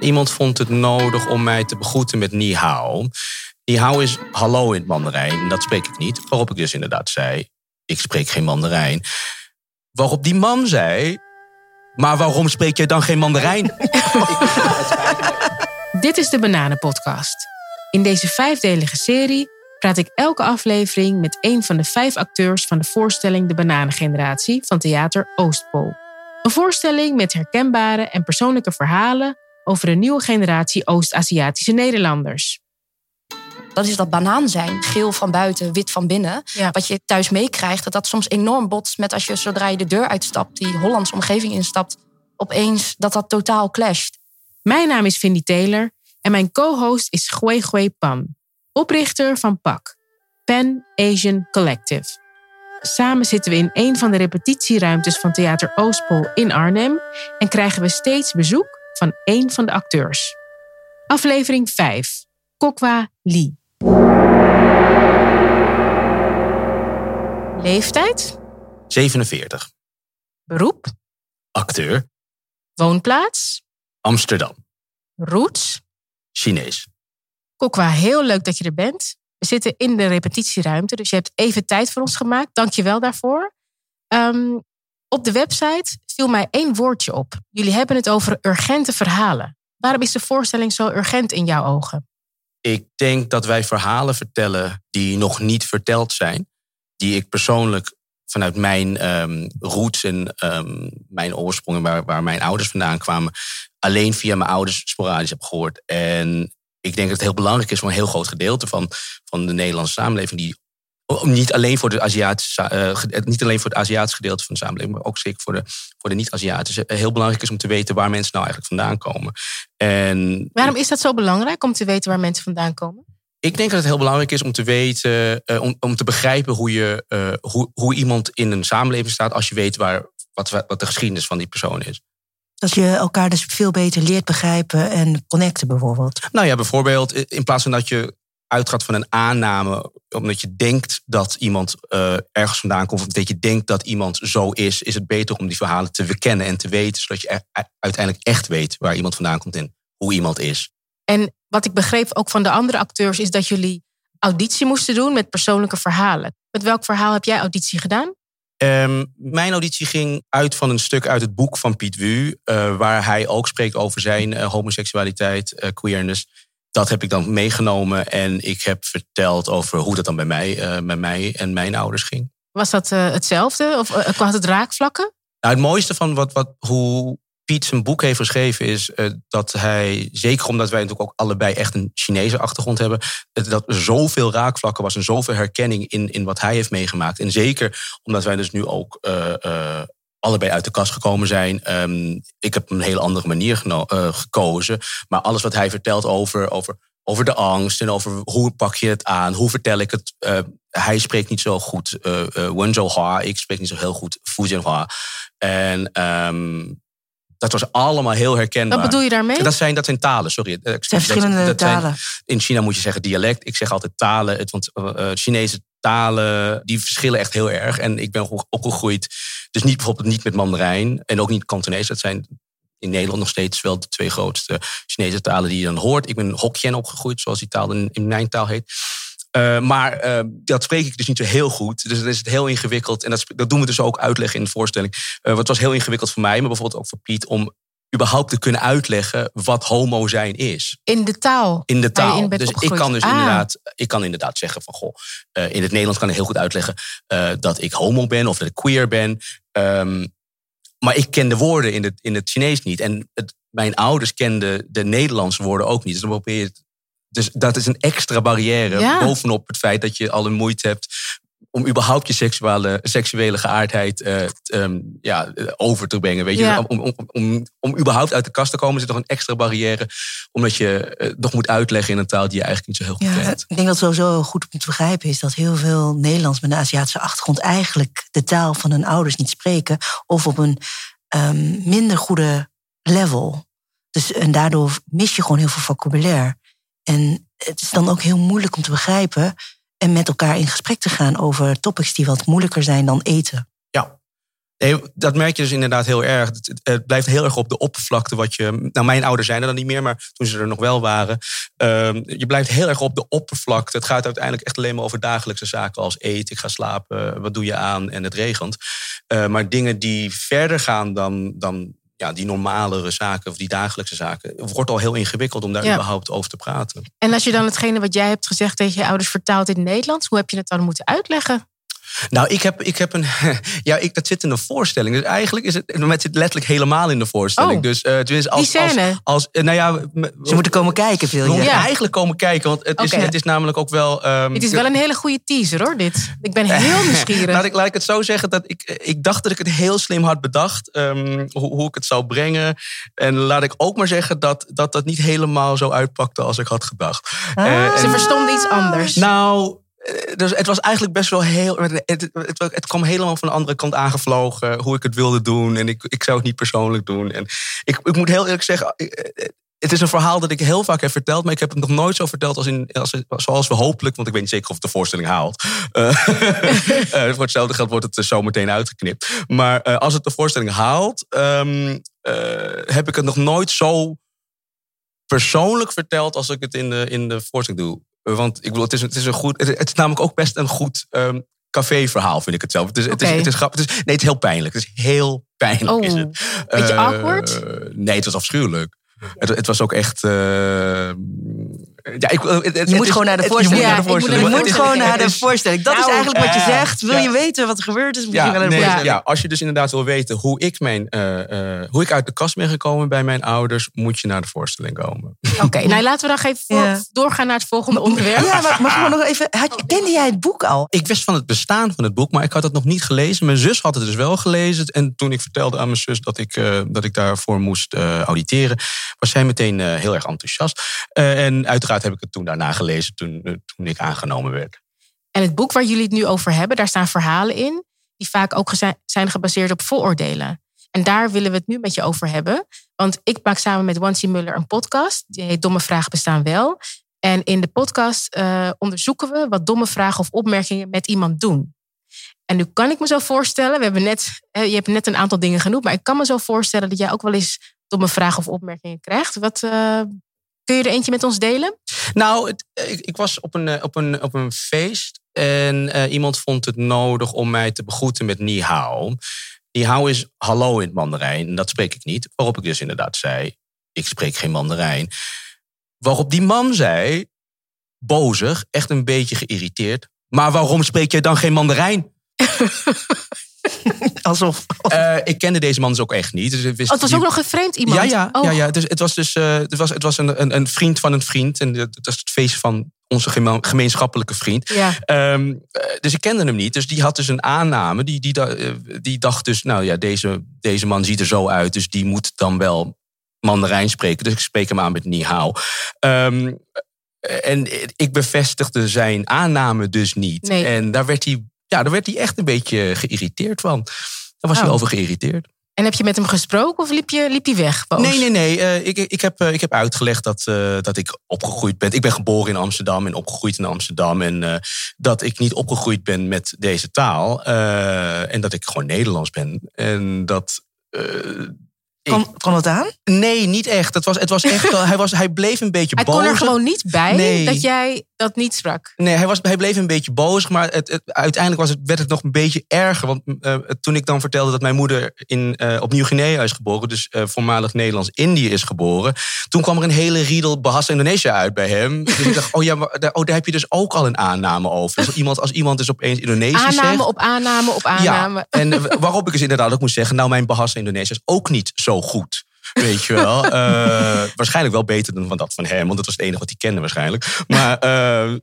Iemand vond het nodig om mij te begroeten met ni hao. Ni hao is hallo in het Mandarijn. En dat spreek ik niet. Waarop ik dus inderdaad zei, ik spreek geen Mandarijn. Waarop die man zei, maar waarom spreek jij dan geen Mandarijn? Dit is de Bananenpodcast. In deze vijfdelige serie praat ik elke aflevering met een van de vijf acteurs van de voorstelling De Bananengeneratie van Theater Oostpol. Een voorstelling met herkenbare en persoonlijke verhalen over een nieuwe generatie Oost-Aziatische Nederlanders. Dat is dat banaan zijn, geel van buiten, wit van binnen. Ja. Wat je thuis meekrijgt, dat dat soms enorm botst met als je zodra je de deur uitstapt, die Hollandse omgeving instapt, opeens dat dat totaal clasht. Mijn naam is Vindy Taylor en mijn co-host is Gui Gui Pan, oprichter van PAC, Pan Asian Collective. Samen zitten we in een van de repetitieruimtes van Theater Oostpol in Arnhem en krijgen we steeds bezoek van één van de acteurs. Aflevering 5. Kokwa Lee. Leeftijd, 47. beroep, Acteur. woonplaats, Amsterdam. roots. Chinees. Kokwa, heel leuk dat je er bent. We zitten in de repetitieruimte, dus je hebt even tijd voor ons gemaakt. Dank je wel daarvoor. Ehm, op de website viel mij één woordje op. Jullie hebben het over urgente verhalen. Waarom is de voorstelling zo urgent in jouw ogen? Ik denk dat wij verhalen vertellen die nog niet verteld zijn. Die ik persoonlijk vanuit mijn ehm, roots en ehm, mijn oorsprong... en waar, waar mijn ouders vandaan kwamen... alleen via mijn ouders sporadisch heb gehoord. En ik denk dat het heel belangrijk is voor een heel groot gedeelte van, van de Nederlandse samenleving... die niet alleen, voor de Aziatische, eh, ge- niet alleen voor het Aziatische gedeelte van de samenleving... maar ook zeker voor de, voor de niet-Aziatische... eh, heel belangrijk is om te weten waar mensen nou eigenlijk vandaan komen. En Waarom is dat zo belangrijk om te weten waar mensen vandaan komen? ik denk dat het heel belangrijk is om te weten, eh, om, om te begrijpen hoe, je, eh, hoe, hoe iemand in een samenleving staat als je weet waar, wat, wat de geschiedenis van die persoon is. Dat je elkaar dus veel beter leert begrijpen en connecten bijvoorbeeld. Nou ja, bijvoorbeeld in plaats van dat je uitgaat van een aanname, omdat je denkt dat iemand eh, ergens vandaan komt, of dat je denkt dat iemand zo is, is het beter om die verhalen te verkennen en te weten, zodat je uiteindelijk echt weet waar iemand vandaan komt en hoe iemand is. En wat ik begreep ook van de andere acteurs is dat jullie auditie moesten doen met persoonlijke verhalen. Met welk verhaal heb jij auditie gedaan? Ehm, mijn auditie ging uit van een stuk uit het boek van Piet Wu, eh, waar hij ook spreekt over zijn eh, homoseksualiteit, queerness. Dat heb ik dan meegenomen en ik heb verteld over hoe dat dan bij mij, eh, bij mij en mijn ouders ging. Was dat eh, hetzelfde? Of uh, had het raakvlakken? Nou, het mooiste van wat, wat, hoe Piet zijn boek heeft geschreven is uh, dat hij, zeker omdat wij natuurlijk ook allebei echt een Chinese achtergrond hebben, dat er zoveel raakvlakken was en zoveel herkenning in, in wat hij heeft meegemaakt. En zeker omdat wij dus nu ook uh, uh, allebei uit de kast gekomen zijn. Um, ik heb een hele andere manier uh, gekozen. Maar alles wat hij vertelt over, over, over de angst en over hoe pak je het aan, hoe vertel ik het. Uh, hij spreekt niet zo goed uh, Wenzhou Hua, ik spreek niet zo heel goed Fujian Hua. En um, dat was allemaal heel herkenbaar. Wat bedoel je daarmee? Dat zijn, dat zijn talen, sorry. Het zijn verschillende dat, dat talen. Zijn, in China moet je zeggen dialect. Ik zeg altijd talen. Het, want Chinese talen, die verschillen echt heel erg. En ik ben opgegroeid, dus niet bijvoorbeeld niet met Mandarijn. En ook niet Kantonees. Dat zijn in Nederland nog steeds wel de twee grootste Chinese talen die je dan hoort. Ik ben Hokkien opgegroeid, zoals die taal in, in mijn taal heet. Uh, maar uh, dat spreek ik dus niet zo heel goed. Dus dat is het heel ingewikkeld. En dat, dat doen we dus ook uitleggen in de voorstelling. Uh, wat was heel ingewikkeld voor mij, maar bijvoorbeeld ook voor Piet, om überhaupt te kunnen uitleggen wat homo zijn is. In de taal. In de taal. In dus opgegroeid. ik kan dus ah. inderdaad, ik kan inderdaad zeggen van goh, in het Nederlands kan ik heel goed uitleggen dat ik homo ben of dat ik queer ben. Um, maar ik ken de woorden in het, in het Chinees niet. En het, mijn ouders kenden de Nederlandse woorden ook niet. Dus dan probeer je dus dat is een extra barrière ja. bovenop het feit dat je al een moeite hebt om überhaupt je seksuele, seksuele geaardheid uh, um, ja, over te brengen. Weet je? Ja. Om, om, om, om überhaupt uit de kast te komen zit nog een extra barrière. Omdat je uh, nog moet uitleggen in een taal die je eigenlijk niet zo heel goed ja, kent. Ik denk dat het sowieso goed om te begrijpen is dat heel veel Nederlands met een Aziatische achtergrond eigenlijk de taal van hun ouders niet spreken. Of op een um, minder goede level. Dus, en daardoor mis je gewoon heel veel vocabulaire. En het is dan ook heel moeilijk om te begrijpen en met elkaar in gesprek te gaan over topics die wat moeilijker zijn dan eten. Ja, Nee, dat merk je dus inderdaad heel erg. Het, blijft heel erg op de oppervlakte wat je... Nou, mijn ouders zijn er dan niet meer, maar toen ze er nog wel waren. ehm, je blijft heel erg op de oppervlakte. Het gaat uiteindelijk echt alleen maar over dagelijkse zaken als eten, ik ga slapen, wat doe je aan en het regent. Eh, maar dingen die verder gaan dan, dan ja, die normalere zaken of die dagelijkse zaken... wordt al heel ingewikkeld om daar Ja. überhaupt over te praten. En als je dan hetgene wat jij hebt gezegd tegen je ouders vertaalt in het Nederlands, hoe heb je het dan moeten uitleggen? Nou, ik heb, ik heb een. Ja, ik, dat zit in de voorstelling. Dus eigenlijk is het. Het zit letterlijk helemaal in de voorstelling. Oh. Dus uh, tenminste, als. Die scène? Als, als, eh, nou ja, Ze moeten komen kijken, wil we je? moeten eigenlijk komen kijken. Want het is, het is namelijk ook wel. ehm, Het is wel een hele goede teaser hoor, dit. Ik ben heel nieuwsgierig. Laat ik, laat ik het zo zeggen dat ik, ik dacht dat ik het heel slim had bedacht. ehm, hoe, hoe ik het zou brengen. En laat ik ook maar zeggen dat dat, dat niet helemaal zo uitpakte als ik had gedacht. Ah. Eh, Ze verstonden iets anders. Nou, eh, dus het was eigenlijk best wel heel. Het, het, kwam helemaal van de andere kant aangevlogen. Hoe ik het wilde doen. En ik, ik zou het niet persoonlijk doen. En ik, ik moet heel eerlijk zeggen. eh, eh, Het is een verhaal dat ik heel vaak heb verteld. Maar ik heb het nog nooit zo verteld als in, als, zoals we hopelijk. Want ik weet niet zeker of het de voorstelling haalt. Eh, eh, voor hetzelfde geld wordt het zo meteen uitgeknipt. Maar eh, als het de voorstelling haalt. ehm, eh, heb ik het nog nooit zo persoonlijk verteld als ik het in de, in de voorstelling doe. Want ik bedoel, het is, een- het is een goed. Het, het is namelijk ook best een goed ehm caféverhaal, vind ik het zelf. Het is, het is, het is grappig. Het is, nee, het is heel pijnlijk. Het is heel pijnlijk. Oh, is het. beetje Eh, awkward? Nee, het was afschuwelijk. Het, het was ook echt. eh, ja, ik, het, het- Je moet is- gewoon naar de voorstelling. Je Ja, moet naar de ik moet Je moet gewoon naar de voorstelling. Dat is Nou, eigenlijk wat je eh, zegt. Wil ja. je weten wat er gebeurd is? Moet je Ja, naar de voorstelling. ja, als je dus inderdaad wil weten hoe ik, mijn, eh, eh, hoe ik uit de kast ben gekomen bij mijn ouders, moet je naar de voorstelling komen. Oké, nou laten we dan even doorgaan naar het volgende onderwerp. Ja, maar, nog even. Had, je- kende jij het boek al? Ik wist van het bestaan van het boek, maar ik had het nog niet gelezen. Mijn zus had het dus wel gelezen. En toen ik vertelde aan mijn zus dat ik, eh, dat ik daarvoor moest eh, auditeren, was zij meteen eh, heel erg enthousiast. Eh, en uiteraard heb ik het toen daarna gelezen, toen, eh, toen ik aangenomen werd. En het boek waar jullie het nu over hebben, daar staan verhalen in. Die vaak ook zijn gebaseerd op vooroordelen. En daar willen we het nu met je over hebben. Want ik maak samen met Wansi Muller een podcast. Die heet Domme Vragen Bestaan Wel. En in de podcast eh, onderzoeken we wat domme vragen of opmerkingen met iemand doen. En nu kan ik me zo voorstellen, we hebben net, je hebt net een aantal dingen genoemd, maar ik kan me zo voorstellen dat jij ook wel eens domme vragen of opmerkingen krijgt. Wat, eh, kun je er eentje met ons delen? Nou, het- ik, ik was op een, eh, op een, op een feest en eh, iemand vond het nodig om mij te begroeten met ni hao. Ni hao is hallo in het Mandarijn en dat spreek ik niet. Waarop ik dus inderdaad zei, ik spreek geen Mandarijn. Waarop die man zei, bozig, echt een beetje geïrriteerd. Maar waarom spreek jij dan geen Mandarijn? Alsof. Eh, ik kende deze man dus ook echt niet. Dus ik wist Oh, het was die- ook nog een vreemd iemand. Ja, ja, Oh. ja, ja. Dus het was dus eh, het was, het was een, een, een vriend van een vriend. En dat is het feest van onze geme- gemeenschappelijke vriend. Ja. Ehm, eh, dus ik kende hem niet. Dus die had dus een aanname. Die, die, die dacht dus, nou ja, deze, deze man ziet er zo uit. Dus die moet dan wel Mandarijn spreken. Dus ik spreek hem aan met Ni Hao. Ehm, en ik bevestigde zijn aanname dus niet. Nee. En daar werd, hij, ja, daar werd hij echt een beetje geïrriteerd van. Daar was hij Oh. over geïrriteerd. En heb je met hem gesproken of liep je, liep je weg? Boos? Nee, nee, nee. Eh, ik, ik, heb, eh, ik heb uitgelegd dat, eh, dat ik opgegroeid ben. Ik ben geboren in Amsterdam en opgegroeid in Amsterdam. En dat ik niet opgegroeid ben met deze taal. en dat ik gewoon Nederlands ben. En dat. Kon, kon het aan? nee, niet echt. Het was, het was echt wel, hij, was, hij bleef een beetje Hij boos. kon er gewoon niet bij Nee. dat jij dat niet sprak. Nee, hij, was, hij bleef een beetje boos, maar het, het- uiteindelijk was het, werd het nog een beetje erger. Want eh, toen ik dan vertelde dat mijn moeder in, eh, op Nieuw-Guinea is geboren, dus eh, voormalig Nederlands-Indië is geboren, toen kwam er een hele riedel Bahasa Indonesië uit bij hem. Dus ik dacht, oh ja, maar daar, oh, daar heb je dus ook al een aanname over. Dus iemand, als iemand dus opeens Indonesisch Aanname zegt. op aanname op aanname. Ja, en waarop ik dus inderdaad ook moest zeggen, nou mijn Bahasa Indonesië is ook niet zo goed. Weet je wel. Eh, waarschijnlijk wel beter dan van dat van hem. Want dat was het enige wat hij kende waarschijnlijk. Maar eh, eh,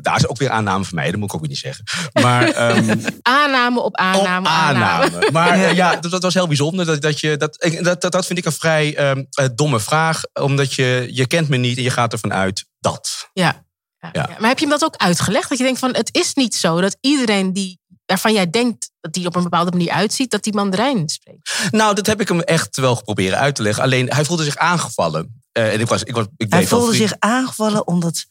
daar is ook weer aanname van mij. Dat moet ik ook weer niet zeggen. Maar ehm, Aanname op aanname op aanname. aanname. Maar ja, dat, dat was heel bijzonder. Dat, dat, je, dat, dat, dat, dat vind ik een vrij ehm, eh, domme vraag. Omdat je, je kent me niet en je gaat ervan uit dat. Ja. Ja, Ja. ja. Maar heb je hem dat ook uitgelegd? Dat je denkt van het is niet zo dat iedereen die waarvan jij denkt dat die op een bepaalde manier uitziet, dat die Mandarijn spreekt. Nou, dat heb ik hem echt wel geprobeerd uit te leggen. Alleen hij voelde zich aangevallen. Eh, en ik was, ik was, ik Hij voelde zich aangevallen omdat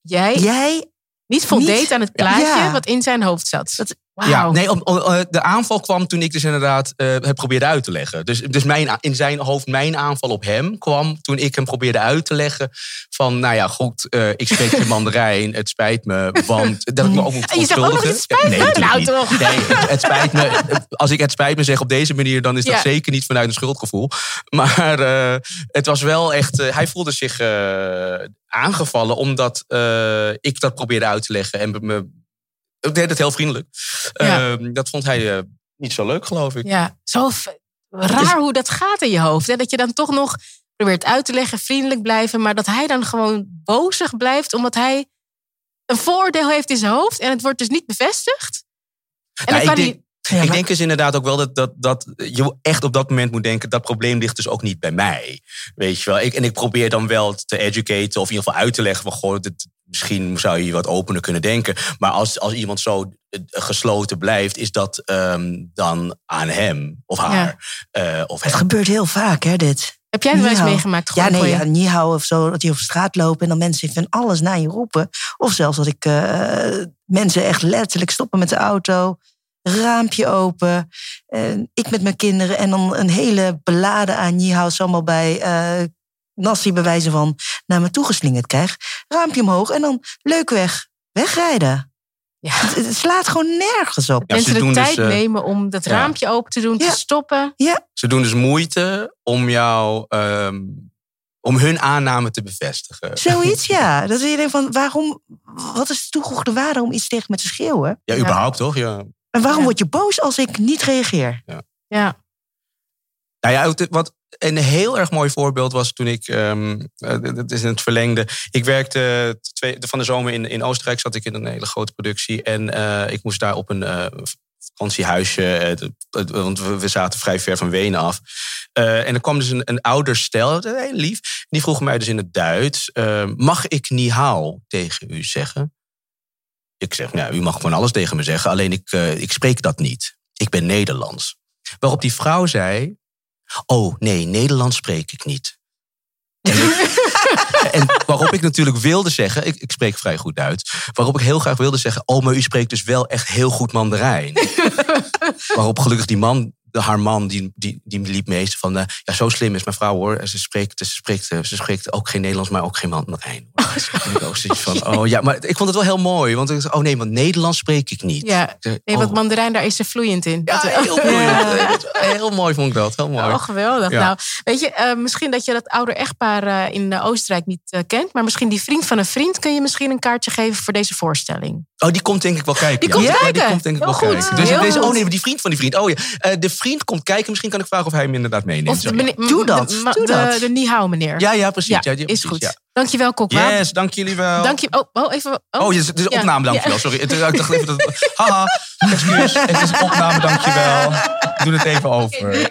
Jij jij. niet voldeed Niet- aan het plaatje Ja. wat in zijn hoofd zat. Dat, Ja, nee, om, om, de aanval kwam toen ik dus inderdaad uh, heb probeerde uit te leggen. Dus, dus mijn, in zijn hoofd, mijn aanval op hem kwam toen ik hem probeerde uit te leggen. Van, nou ja, goed, uh, ik spreek geen Mandarijn, het spijt me, want dat ik me ook moet En je zegt ook nog, het spijt me? Nee, nou toch. Nee, het, het, spijt me. Als ik het spijt me zeg op deze manier, dan is dat ja. zeker niet vanuit een schuldgevoel. Maar uh, het was wel echt, hij voelde zich aangevallen omdat ik dat probeerde uit te leggen en me ik deed het heel vriendelijk. Ja. Uh, dat vond hij uh, niet zo leuk, geloof ik. Ja, zo raar hoe dat gaat in je hoofd. Hè? Dat je dan toch nog probeert uit te leggen, vriendelijk blijven. Maar dat hij dan gewoon bozig blijft omdat hij een voordeel heeft in zijn hoofd. En het wordt dus niet bevestigd. En nou, ik, denk, ja, ik denk dus inderdaad ook wel dat, dat, dat je echt op dat moment moet denken... dat probleem ligt dus ook niet bij mij. Weet je wel? Ik, en ik probeer dan wel te educaten of in ieder geval uit te leggen... van goh, dit, misschien zou je wat opener kunnen denken. Maar als, als iemand zo eh, gesloten blijft, is dat um, dan aan hem of haar. Ja. Uh, of het gebeurt heel vaak, hè, dit. Heb jij het wel eens meegemaakt? Ja, nee, ja, niet houden of zo. Dat je op straat loopt en dan mensen van alles naar je roepen. Of zelfs dat ik uh, mensen echt letterlijk stoppen met de auto. Raampje open. Uh, ik met mijn kinderen. En dan een hele beladen aan Nihao allemaal bij Nassi bewijzen van naar me toegeslingerd krijg. Raampje omhoog en dan leuk weg. Wegrijden. Ja. Het, slaat gewoon nergens op. Ja, Mensen de tijd dus, uh, nemen om dat raampje open te doen, te stoppen. Ja. Ze doen dus moeite om jou, um, om hun aanname te bevestigen. Zoiets, ja. Dat je denkt van, waarom, wat is de toegevoegde waarde om iets tegen me te schreeuwen? Ja, überhaupt toch? Ja. En waarom word je boos als ik niet reageer? Ja. ja. Nou ja, wat een heel erg mooi voorbeeld was toen ik, um, is in het verlengde, ik werkte twee, van de zomer in, in Oostenrijk, zat ik in een hele grote productie en uh, ik moest daar op een uh, vakantiehuisje, want we, zaten vrij ver van Wenen af. en er kwam dus een, een ouder stel, heel lief, die vroeg mij dus in het Duits, mag ik niet hou tegen u zeggen? Ik zeg, nou, u mag gewoon alles tegen me zeggen, alleen ik, ik spreek dat niet. Ik ben Nederlands. Waarop die vrouw zei, Oh nee, Nederlands spreek ik niet. En, waarop ik natuurlijk wilde zeggen, ik, ik, spreek vrij goed Duits. Waarop ik heel graag wilde zeggen, oh, maar u spreekt dus wel echt heel goed Mandarijn. waarop gelukkig die man haar man die, die, die liep meest van... Uh, ja, zo slim is mijn vrouw hoor. Ze spreekt, ze, spreekt, ze spreekt ook geen Nederlands, maar ook geen Mandarijn. en ik ook zoiets van, oh ja, maar ik vond het wel heel mooi. Want ik oh nee, want Nederlands spreek ik niet. Ja, nee, want oh. Mandarijn, daar is ze vloeiend in. Ja, heel, ja. heel mooi vond ik dat, heel mooi. Oh, geweldig. Nou, weet je, uh, misschien dat je dat ouder echtpaar uh, in Oostenrijk niet kent... maar misschien die vriend van een vriend... kun je misschien een kaartje geven voor deze voorstelling. Oh, die komt denk ik wel kijken. Die komt ja. kijken? die komt denk ik wel goed. kijken. Dus deze, oh nee, die vriend van die vriend. Oh ja, de vriend komt kijken. Misschien kan ik vragen of hij hem inderdaad meeneemt. Of meneer, doe dat. De, doe de, dat. de, de Nihau meneer. Ja, ja, precies. Ja, ja, ja is goed. Ja. Dankjewel, Kokwa. Yes, dank jullie wel. Dank je, oh, oh, even, oh. oh, het is opname, dankjewel. Sorry. Ik dacht even dat... Haha, excuus. Het is opname, dankjewel. Ik doe het even over.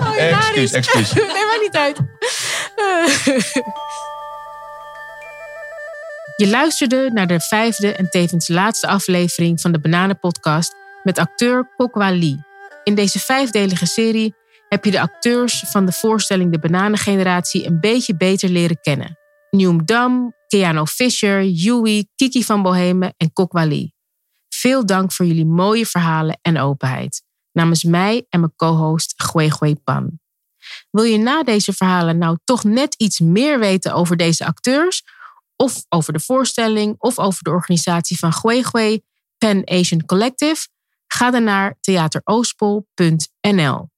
Oh, excuus, excuus. Nee, maar niet uit. Je luisterde naar de vijfde en tevens laatste aflevering van de Bananenpodcast met acteur Kokwa Lee. In deze vijfdelige serie heb je de acteurs van de voorstelling De Bananengeneratie een beetje beter leren kennen. Neum Dam, Keanu Fisher, Yui, Kiki van Bohemen en Kokwa Lee. Veel dank voor jullie mooie verhalen en openheid. Namens mij en mijn co-host Gwe Pan. Wil je na deze verhalen nou toch net iets meer weten over deze acteurs? Of over de voorstelling of over de organisatie van Gwe Pan Asian Collective? Ga dan naar theateroospol.nl.